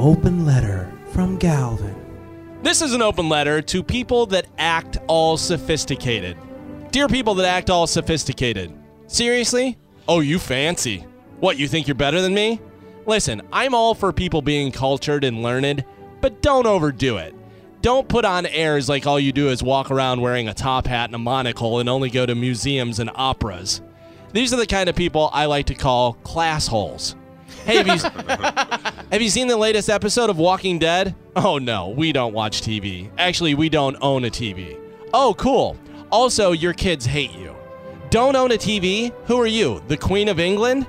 open letter from Galvin. This is an open letter to people that act all sophisticated. Dear people that act all sophisticated. Seriously? Oh, you fancy. What, you think you're better than me? Listen, I'm all for people being cultured and learned, but don't overdo it. Don't put on airs like all you do is walk around wearing a top hat and a monocle and only go to museums and operas. These are the kind of people I like to call class holes. Hey, have you, have you seen the latest episode of Walking Dead? Oh no, we don't watch TV. Actually, we don't own a TV. Oh, cool. Also, your kids hate you. Don't own a TV? Who are you, the Queen of England?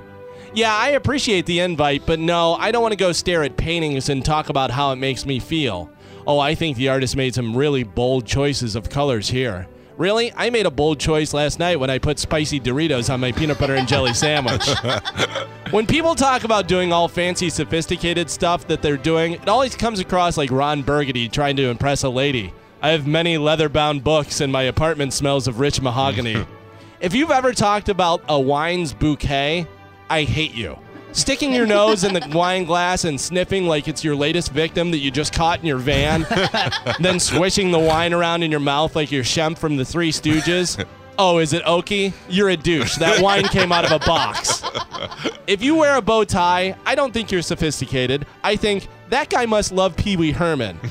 Yeah, I appreciate the invite, but no, I don't want to go stare at paintings and talk about how it makes me feel. Oh, I think the artist made some really bold choices of colors here. Really? I made a bold choice last night when I put spicy Doritos on my peanut butter and jelly sandwich. when people talk about doing all fancy, sophisticated stuff that they're doing, it always comes across like Ron Burgundy trying to impress a lady. I have many leather bound books, and my apartment smells of rich mahogany. if you've ever talked about a wine's bouquet, I hate you. Sticking your nose in the wine glass and sniffing like it's your latest victim that you just caught in your van, then swishing the wine around in your mouth like you're Shemp from the Three Stooges. Oh, is it oaky? You're a douche. That wine came out of a box. If you wear a bow tie, I don't think you're sophisticated. I think that guy must love Pee Wee Herman.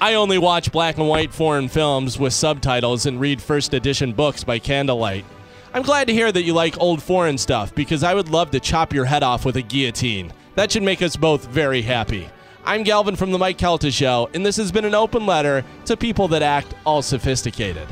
I only watch black and white foreign films with subtitles and read first edition books by candlelight. I'm glad to hear that you like old foreign stuff because I would love to chop your head off with a guillotine. That should make us both very happy. I'm Galvin from The Mike Calta Show, and this has been an open letter to people that act all sophisticated.